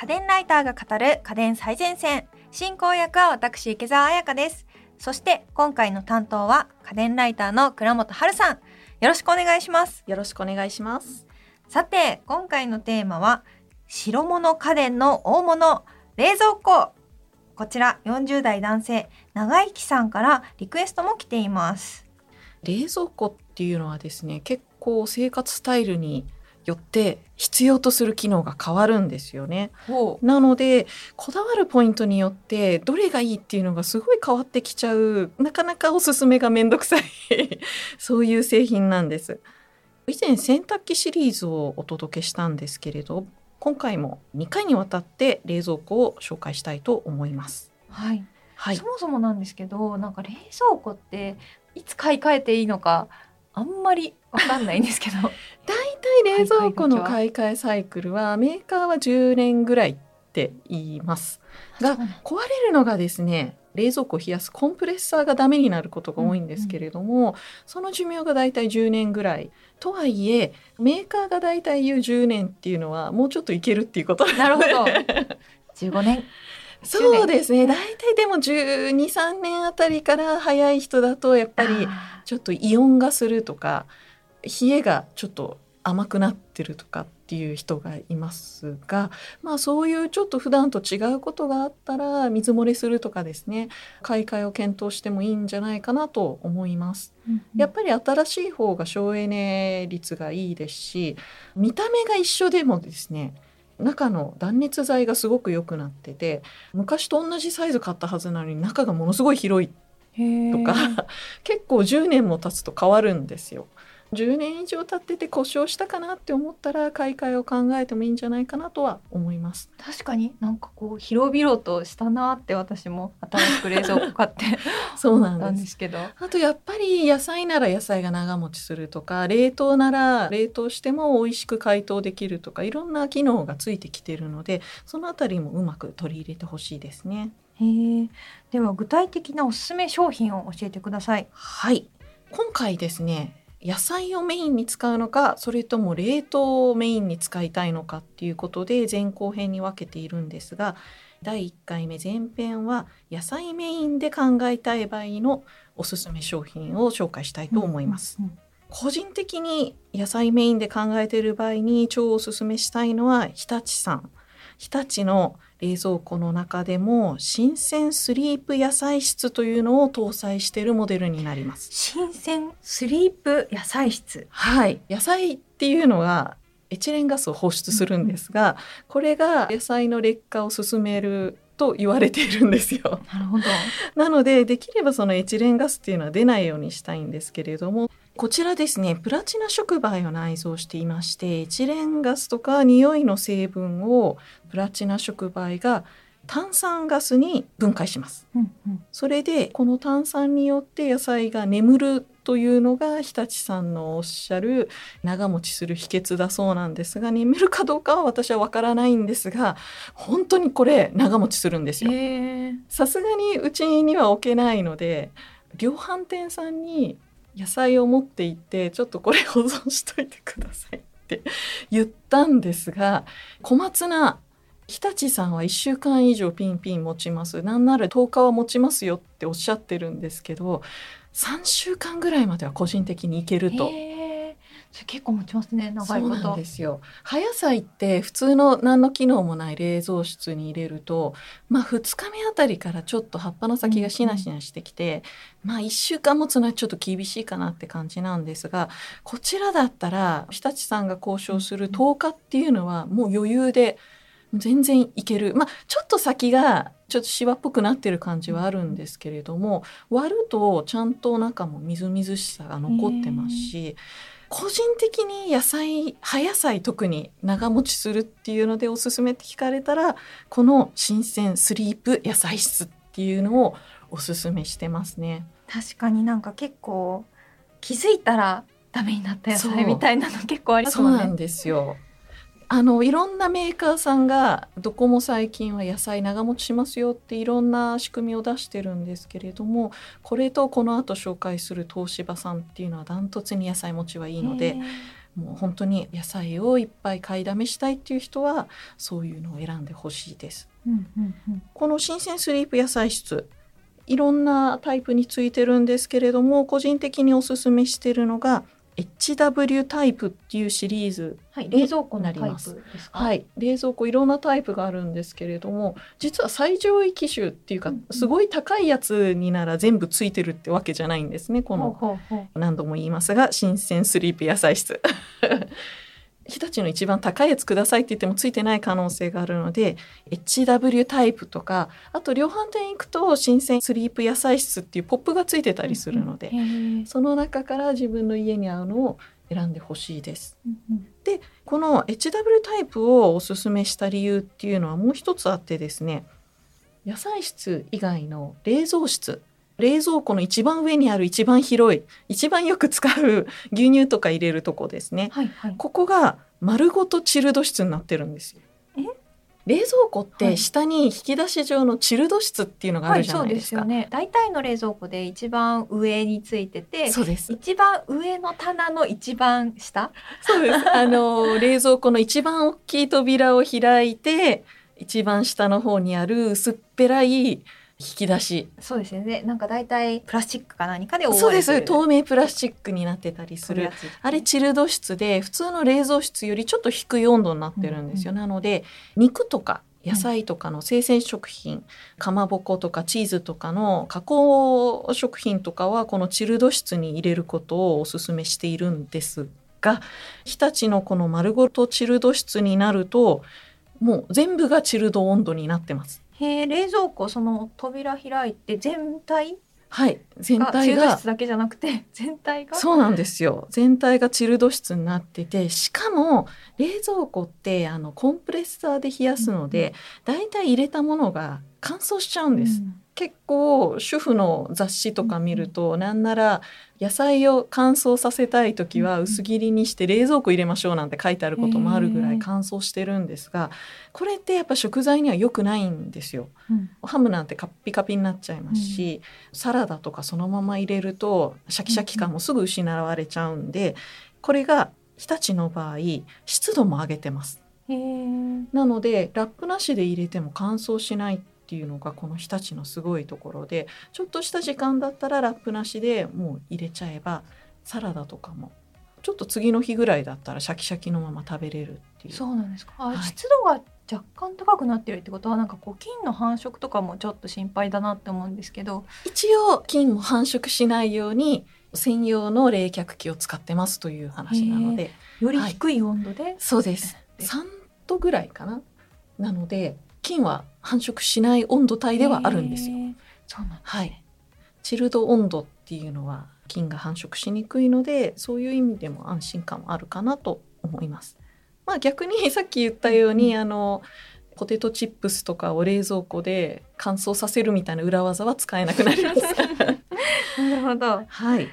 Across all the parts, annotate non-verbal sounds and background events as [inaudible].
家電ライターが語る家電最前線。進行役は私池澤彩香です。そして今回の担当は家電ライターの倉本春さん。よろしくお願いします。よろしくお願いします。さて今回のテーマは白物家電の大物。冷蔵庫。こちら40代男性長生きさんからリクエストも来ています。冷蔵庫っていうのはですね結構生活スタイルによって必要とする機能が変わるんですよね。なのでこだわるポイントによってどれがいいっていうのがすごい変わってきちゃうなかなかおすすめがめんどくさい [laughs] そういう製品なんです。以前洗濯機シリーズをお届けしたんですけれど今回も2回にわたって冷蔵庫を紹介したいと思います。はい、はい、そもそもなんですけどなんか冷蔵庫っていつ買い替えていいのかあんまりわかんないんですけど。大体冷蔵庫の買い替えサイクルはメーカーは10年ぐらいって言います。が壊れるのがですね冷蔵庫を冷やすコンプレッサーがダメになることが多いんですけれども、うんうん、その寿命がだいたい10年ぐらい。とはいえメーカーがだいたい言う10年っていうのはもうちょっといけるっていうこと。なるほど。[laughs] 15年。そうですね。大体でも123年あたりから早い人だとやっぱりちょっとイオンがするとか冷えがちょっと甘くなってるとかっていう人がいますがまあそういうちょっと普段と違うことがあったら水漏れするとかですね買い替えを検討してもいいんじゃないかなと思います。うんうん、やっぱり新しい方が省エネ率がいいですし見た目が一緒でもですね中の断熱材がすごく良くなってて昔と同じサイズ買ったはずなのに中がものすごい広いとか [laughs] 結構10年も経つと変わるんですよ。10年以上経ってて故障したかなって思ったら買い替えを考えてもいいんじゃないかなとは思います。確かに。なんかこう広々としたなって私も新しく冷蔵庫買って [laughs] そうなんです。けど。あとやっぱり野菜なら野菜が長持ちするとか冷凍なら冷凍しても美味しく解凍できるとかいろんな機能がついてきてるのでそのあたりもうまく取り入れてほしいですね。へでは具体的なおすすめ商品を教えてください。はい。今回ですね野菜をメインに使うのかそれとも冷凍をメインに使いたいのかっていうことで前後編に分けているんですが第1回目前編は野菜メインで考えたい場合のおすすめ商品を紹介したいと思います。うんうんうん、個人的に野菜メインで考えている場合に超おすすめしたいのは日立さん。日立の冷蔵庫の中でも新鮮スリープ野菜室というのを搭載しているモデルになります新鮮スリープ野菜室はい野菜っていうのはエチレンガスを放出するんですが、これが野菜の劣化を進めると言われているんですよ。なるほど。なのでできればそのエチレンガスっていうのは出ないようにしたいんですけれどもこちらですねプラチナ触媒を内蔵していましてエチレンガスとか匂いの成分をプラチナ触媒が炭酸ガスに分解します、うんうん、それでこの炭酸によって野菜が眠るというのが日立さんのおっしゃる長持ちする秘訣だそうなんですが眠るかどうかは私はわからないんですが本当にこれ長持ちするんですよ。さすがにうちには置けないので量販店さんに野菜を持っていてちょっとこれ保存しといてくださいって [laughs] 言ったんですが小松菜日立さんは1週間以上ピンピン持ちます。なんなら10日は持ちますよっておっしゃってるんですけど3週間ぐらいまでは個人的にいけると。それ結構持ちますね長いこと。そうなんですよ。葉野菜って普通の何の機能もない冷蔵室に入れるとまあ2日目あたりからちょっと葉っぱの先がしなしなしてきて、うん、まあ1週間持つのはちょっと厳しいかなって感じなんですがこちらだったら日立さんが交渉する10日っていうのはもう余裕で全然いける。まあちょっと先がちょっとシワっぽくなってる感じはあるんですけれども割るとちゃんと中もみずみずしさが残ってますし個人的に野菜葉野菜特に長持ちするっていうのでおすすめって聞かれたらこの新鮮スリープ野菜室っていうのをおすすめしてますね。確かになんか結構気づいたらダメになった野菜みたいなの結構ありますもんね。そうなんですよ。あのいろんなメーカーさんがどこも最近は野菜長持ちしますよっていろんな仕組みを出してるんですけれどもこれとこの後紹介する東芝さんっていうのはダントツに野菜持ちはいいのでもう本当に野菜をいっぱい買いだめしたいっていう人はそういうのを選んでほしいです。うんうんうんこの新鮮スリープ野菜室いろんなタイプについてるんですけれども個人的におすすめしてるのが HW タイプっていうシリーズはい、に冷蔵庫なります。はいい、冷蔵庫いろんなタイプがあるんですけれども実は最上位機種っていうか、うんうん。すごい高いやつになら全部ついてるってわけじゃないんですねこの何度も言いますが新鮮スリープ野菜室日立の一番高いやつくださいって言ってもついてない可能性があるので HW タイプとかあと量販店行くと新鮮スリープ野菜室っていうポップがついてたりするので、その中から自分の家に合うのを選んでほしいです。うんうんこの HW タイプをおすすめした理由っていうのはもう一つあってですね野菜室以外の冷蔵室冷蔵庫の一番上にある一番広い一番よく使う牛乳とか入れるとこですねはいはい。ここが丸ごとチルド室になってるんですよえ？冷蔵庫っはいて下に引き出し状のチルド室っていうのがあはい、るじゃないですか、すよね。大体の冷蔵庫で一番上についてて、そうです一番上の棚の一番下？そうです。あの冷蔵庫の一番大きい扉を開いて、一番下の方にある薄っぺらい引き出し。そうですよね。なんか大体プラスチックか何かで覆そうです。透明プラスチックになってたりする。あれチルド室で普通の冷蔵室よりちょっと低い温度になってるんですよ。なので肉とか野菜とかの生鮮食品、かまぼことかチーズとかの加工食品とかはこのチルド室に入れることをお勧めしているんですが日立のこの丸ごとチルド室になるともう全部がチルド温度になってます。へえ、冷蔵庫その扉開いて全体？はい、全が。チルド体が室だけじゃなくて [laughs] 全体が？そうなんですよ。全体がチルド室になっててしかも冷蔵庫ってあのコンプレッサーで冷やすので、だいたい入れたものが乾燥しちゃうんです、うん結構主婦の雑誌とか見ると、なんなら野菜を乾燥させたい時はうん。薄切りにして冷蔵庫入れましょうなんて書いてあることもあるぐらい乾燥してるんですがこれってやっぱ食材には良くないんですよ。うん。ハムなんてカッピカピになっちゃいますし、サラダとかそのまま入れるとシャキシャキ感もすぐ失われちゃうんで、これが日立の場合湿度も上げてます。なのでラップなしで入れても乾燥しないっていうのがこの日立のすごいところでちょっとした時間だったらラップなしでもう入れちゃえばサラダとかもちょっと次の日ぐらいだったらシャキシャキのまま食べれるっていう。そうなんですか？あ、はい。湿度が若干高くなってるってことはなんかこう菌の繁殖とかもちょっと心配だなって思うんですけど。一応菌も繁殖しないように専用の冷却器を使ってますという話なので。より低い温度で、そうですで3度ぐらいかな？なので菌は繁殖しない温度帯ではあるんですよそうなんですねはいチルド温度っていうのは菌が繁殖しにくいのでそういう意味でも安心感はあるかなと思います。まあ逆に [laughs] さっき言ったように、あのポテトチップスとかを冷蔵庫で乾燥させるみたいな裏技は使えなくなります。[laughs] なるほど。はい、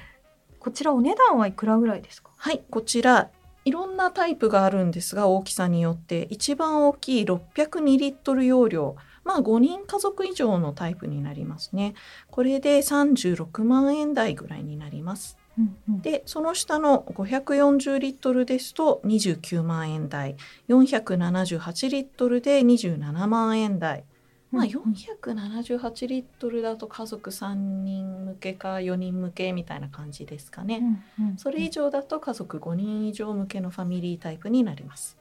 こちらお値段はいくらぐらいですか？はい、こちらいろんなタイプがあるんですが大きさによって。一番大きい602リットル容量。まあ5人家族以上のタイプになりますね。これで36万円台ぐらいになります。うんうん。でその下の540リットルですと29万円台。478リットルで27万円台まあうん478リットルだと家族3人向けか4人向けみたいな感じですかね、うんうんそれ以上だと家族5人以上向けのファミリータイプになります。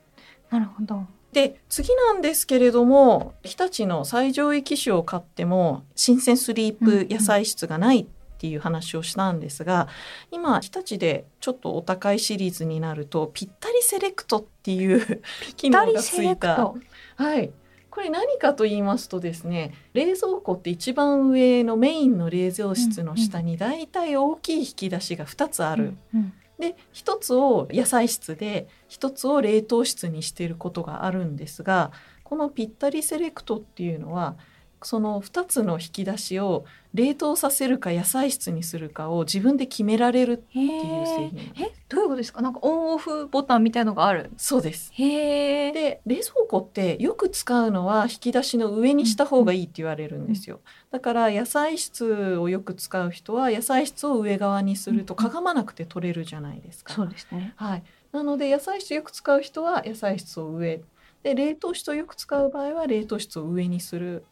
なるほど。で次なんですけれども日立の最上位機種を買っても新鮮スリープ野菜室がないっていう話をしたんですが、今日立でちょっとお高いシリーズになるとぴったりセレクトっていう [laughs] 機能がついた。はいこれ何かと言いますとですね冷蔵庫って一番上のメインの冷蔵室の下にだいたい大きい引き出しが2つある。うんうんで一つを野菜室で一つを冷凍室にしていることがあるんですがこのぴったりセレクトっていうのはその2つの引き出しを冷凍させるか野菜室にするかを自分で決められるってへいう製え。品え、どういうことですか？なんかオンオフボタンみたいのがある。そうですへえ。で冷蔵庫ってよく使うのは引き出しの上にした方がいいって言われるんですよだから野菜室をよく使う人は野菜室を上側にするとかがまなくて取れるじゃないですかそうですね。はい、なので野菜室よく使う人は野菜室を上で冷凍室をよく使う場合は冷凍室を上にする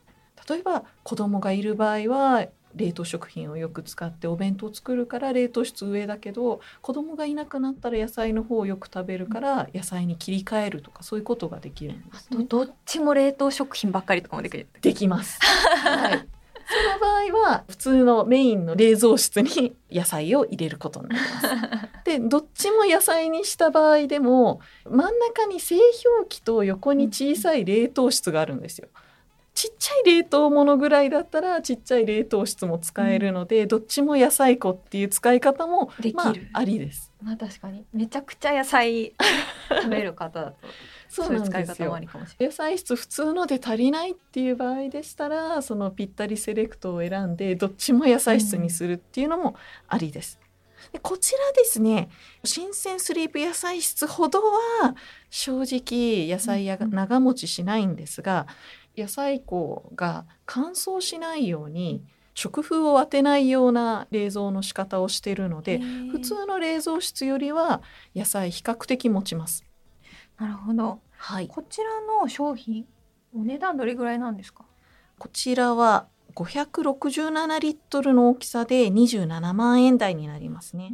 例えば子供がいる場合は冷凍食品をよく使ってお弁当を作るから冷凍室上だけど子供がいなくなったら野菜の方をよく食べるから野菜に切り替えるとかそういうことができるんです、ね、どっちも冷凍食品ばっかりとかもできるできます。はいその場合は普通のメインの冷蔵室に野菜を入れることになります。[laughs] でどっちも野菜にした場合でも真ん中に製氷機と横に小さい冷凍室があるんですよ。ちっちゃい冷凍物ぐらいだったらちっちゃい冷凍室も使えるので、どっちも野菜庫っていう使い方もできるまあ、ありです。まあ確かにめちゃくちゃ野菜食べる方だと [laughs] そういう使い方もあ。りかもしれ野菜室普通ので足りないっていう場合でしたらそのぴったりセレクトを選んでどっちも野菜室にするっていうのもありです。でこちらですね新鮮スリープ野菜室ほどは正直野菜やうんうん長持ちしないんですが野菜庫が乾燥しないように食風を当てないような冷蔵の仕方をしているので普通の冷蔵室よりは野菜比較的持ちます。なるほど。はい、こちらの商品お値段どれぐらいなんですか？こちらは567リットルの大きさで27万円台になりますね。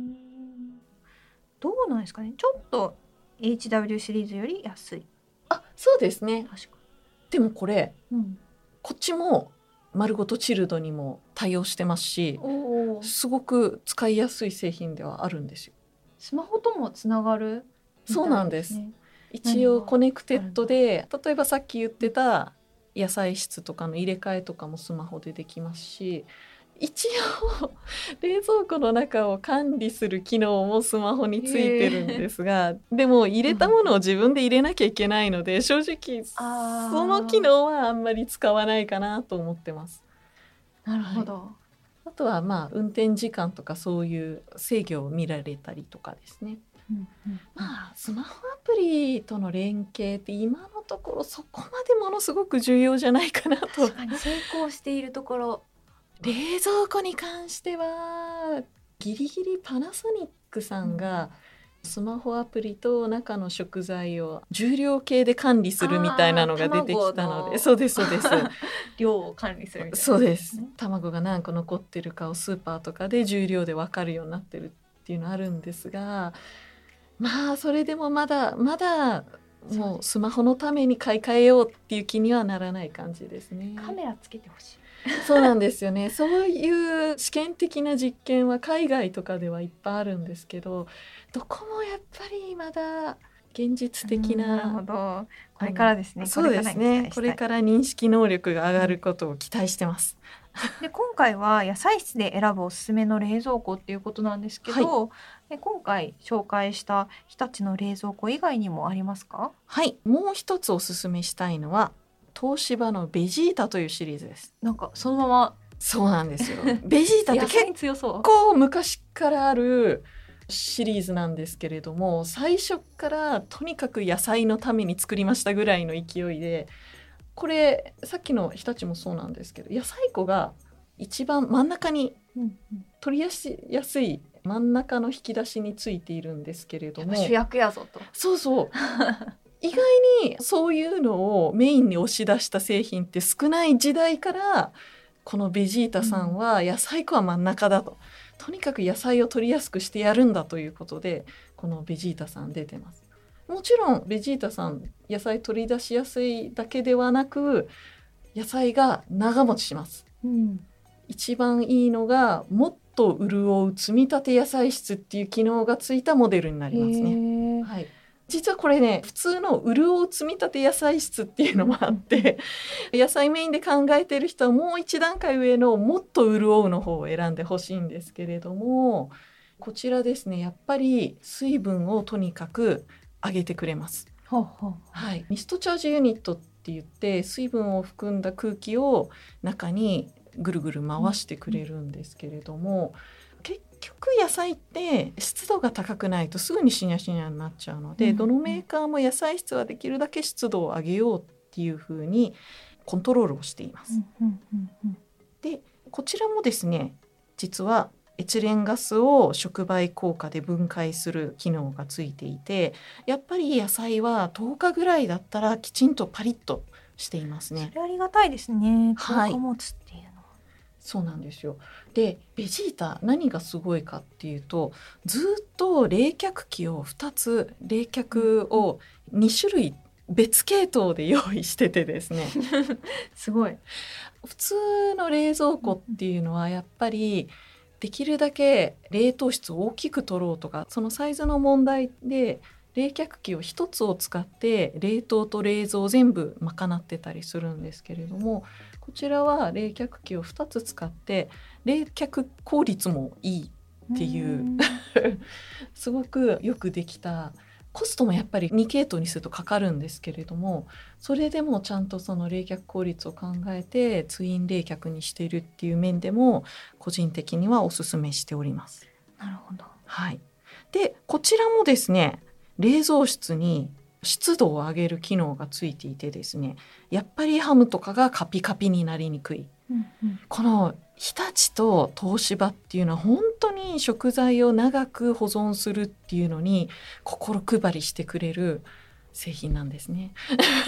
どうなんですかね？ちょっと HW シリーズより安い。あ、そうですね。確かでもこれうん。こっちも丸ごとチルドにも対応してますし、すごく使いやすい製品ではあるんですよ。スマホともつながる？みたいそうなんです。ね。一応 connected で、例えばさっき言ってた野菜室とかの入れ替えとかもスマホでできますし、一応冷蔵庫の中を管理する機能もスマホについてるんですが、でも入れたものを自分で入れなきゃいけないので正直その機能はあんまり使わないかなと思ってます。なるほど、あとはまあ運転時間とかそういう制御を見られたりとかですね。うんうん。まあスマホアプリとの連携って今のところそこまでものすごく重要じゃないかなと。確かに成功しているところ冷蔵庫に関してはギリギリパナソニックさんがスマホアプリと中の食材を重量計で管理するみたいなのが出てきたののでそうですそうです。量を管理するそうです。ね卵が何個残ってるかをスーパーとかで重量で分かるようになってるっていうのあるんですがまあそれでもまだまだもうスマホのために買い替えようっていう気にはならない感じですね。カメラつけてほしい [laughs] そうなんですよね。そういう試験的な実験は海外とかではいっぱいあるんですけど、どこもやっぱりまだ現実的なるほな。どこれからですねそうですね。これから認識能力が上がることを期待してます。で今回は野菜室で選ぶおすすめの冷蔵庫っていうことなんですけど、で今回紹介した日立の冷蔵庫以外にもありますか？はい、もう一つおすすめしたいのは東芝のベジータというシリーズです。なんかそのまま。そうなんですよ。[laughs] ベジータって結野菜に強そう。構昔からあるシリーズなんですけれども最初からとにかく野菜のために作りましたぐらいの勢いでこれさっきの日立もそうなんですけど野菜庫が一番真ん中に取りやすやすい真ん中の引き出しについているんですけれども主役やぞと。そうそう [laughs] 意外にそういうのをメインに押し出した製品って少ない時代からこのベジータさんは野菜庫は真ん中だと、とにかく野菜を取りやすくしてやるんだということでこのベジータさん出てます。もちろんベジータさん野菜取り出しやすいだけではなく野菜が長持ちします。うん。一番いいのがもっと潤う積み立て野菜室っていう機能がついたモデルになりますね。ねはい、実はこれね普通の潤う積み立て野菜室っていうのもあって [laughs] 野菜メインで考えてる人はもう一段階上のもっと潤うの方を選んでほしいんですけれどもこちらですねやっぱり水分をとにかく上げてくれます。ほうほうはい、ミストチャージユニットって言って水分を含んだ空気を中にぐるぐる回してくれるんですけれども、結局野菜って湿度が高くないとすぐにしにゃしにゃになっちゃうので、うんどのメーカーも野菜室はできるだけ湿度を上げようっていうふうにコントロールをしています。でこちらもですね実はエチレンガスを触媒効果で分解する機能がついていてやっぱり野菜は10日ぐらいだったらきちんとパリッとしていますねそ。れありがたいですね。はい10日持つって。そうなんですよ。でベジータ何がすごいかっていうとずっと冷却器を2つ冷却を2種類別系統で用意しててですね。[laughs] すごい。普通の冷蔵庫っていうのはやっぱりできるだけ冷凍室を大きく取ろうとかそのサイズの問題で冷却器を1つを使って冷凍と冷蔵全部賄ってたりするんですけれどもこちらは冷却器を2つ使って冷却効率もいいっていうん [laughs] すごくよくできたコストもやっぱり2系統にするとかかるんですけれどもそれでもちゃんとその冷却効率を考えてツイン冷却にしているっていう面でも個人的にはおすすめしております。なるほど。はい、でこちらもですね冷蔵室に湿度を上げる機能がついていてですねやっぱりハムとかがカピカピになりにくいうんうんこの日立と東芝っていうのは本当に食材を長く保存するっていうのに心配りしてくれる製品なんですね。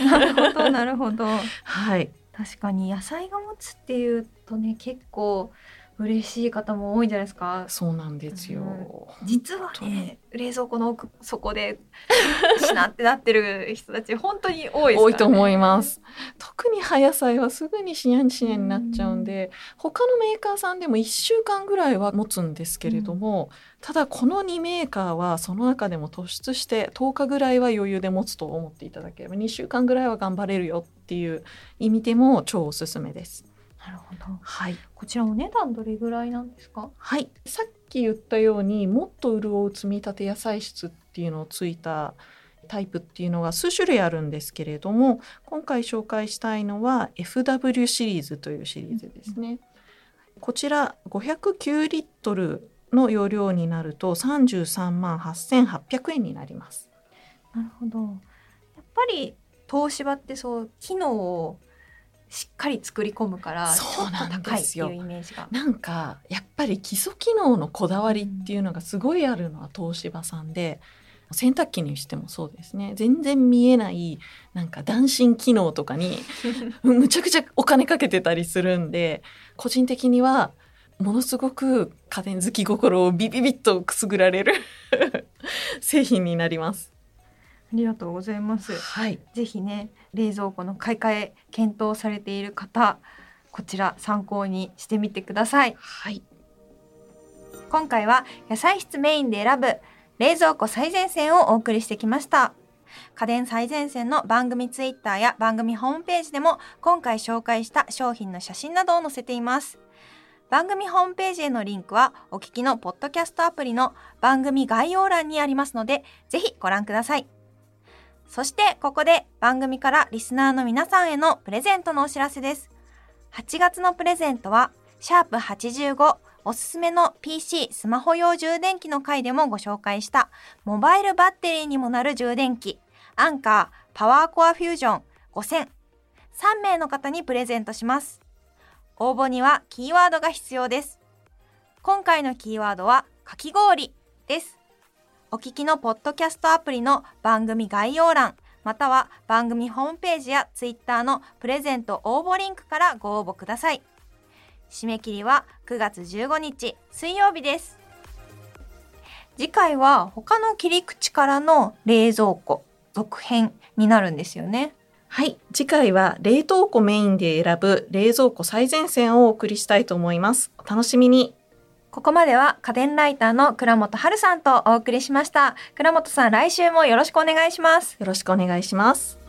なるほどなるほど。[laughs] はい、確かに野菜が持つっていうとね結構嬉しい方も多いんじゃないですか。そうなんですよ。実は本当にね冷蔵庫の奥底で [laughs] しなってなってる人たち本当に多いね、多いと思います。特に葉野菜はすぐにしにゃんしにゃんになっちゃうんで、他のメーカーさんでも1週間ぐらいは持つんですけれども、ただこの2メーカーはその中でも突出して10日ぐらいは余裕で持つと思っていただければ2週間ぐらいは頑張れるよっていう意味でも超おすすめです。なるほど。はい、こちらお値段どれぐらいなんですか？はい、さっき言ったようにもっと潤う積み立て野菜室っていうのをついたタイプっていうのが数種類あるんですけれども今回紹介したいのは FW シリーズというシリーズですね。こちら509リットルの容量になると33万8800円になります。なるほど。やっぱり東芝ってそう機能をしっかり作り込むからちょっと高いっていうイメージが。なんかやっぱり基礎機能のこだわりっていうのがすごいあるのは東芝さんで洗濯機にしてもそうですね全然見えないなんか断芯機能とかに [laughs] むちゃくちゃお金かけてたりするんで個人的にはものすごく家電好き心をビビビッとくすぐられる [laughs] 製品になります。ありがとうございます。はい、ぜひね冷蔵庫の買い替え検討されている方こちら参考にしてみてください。はい、今回は野菜室メインで選ぶ冷蔵庫最前線をお送りしてきました。家電最前線の番組ツイッターや番組ホームページでも今回紹介した商品の写真などを載せています。番組ホームページへのリンクはお聞きのポッドキャストアプリの番組概要欄にありますのでぜひご覧ください。そしてここで番組からリスナーの皆さんへのプレゼントのお知らせです。8月のプレゼントはシャープ85おすすめの PC スマホ用充電器の回でもご紹介したモバイルバッテリーにもなる充電器アンカーパワーコアフュージョン5000 3名の方にプレゼントします。応募にはキーワードが必要です。今回のキーワードはかき氷です。お聞きのポッドキャストアプリの番組概要欄または番組ホームページやツイッターのプレゼント応募リンクからご応募ください締め切りは9月15日水曜日です次回は他の切り口からの冷蔵庫続編になるんですよねはい、次回は冷凍庫メインで選ぶ冷蔵庫最前線をお送りしたいと思います。お楽しみに。ここまでは家電ライターの倉本春さんとお送りしました倉本さん来週もよろしくお願いしますよろしくお願いします。